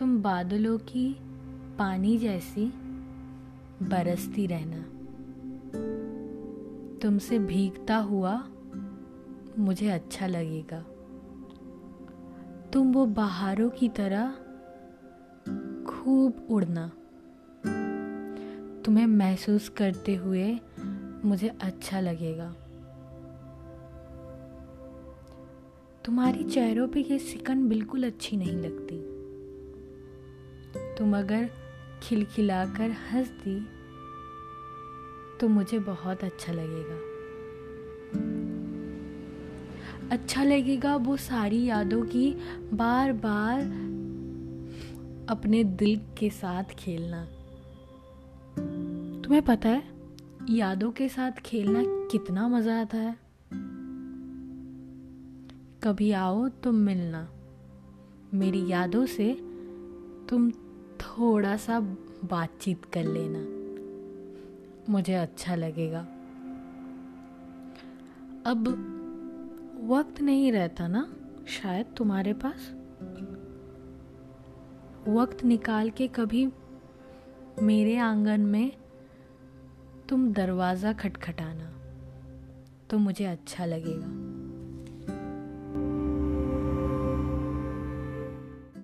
تم بادلوں کی پانی جیسی برستی رہنا۔ تم سے بھیگتا ہوا مجھے اچھا لگے گا۔ تم وہ بہاروں کی طرح خوب اڑنا۔ تمہیں محسوس کرتے ہوئے مجھے اچھا لگے گا۔ تمہاری چہروں پہ یہ سکن بالکل اچھی نہیں لگتی۔ تم اگر کھلکھلا کر ہنس دی تو مجھے بہت اچھا لگے گا۔ اچھا لگے گا وہ ساری یادوں کی بار بار اپنے دل کے ساتھ کھیلنا۔ تمہیں پتہ ہے یادوں کے ساتھ کھیلنا کتنا مزہ آتا ہے۔ کبھی آؤ تم ملنا۔ میری یادوں سے تم تھوڑا سا بات چیت کر لینا۔ مجھے اچھا لگے گا۔ اب وقت نہیں رہتا نا شاید تمہارے پاس؟ وقت نکال کے کبھی میرے آنگن میں تم دروازہ کھٹکھٹانا تو مجھے اچھا لگے گا۔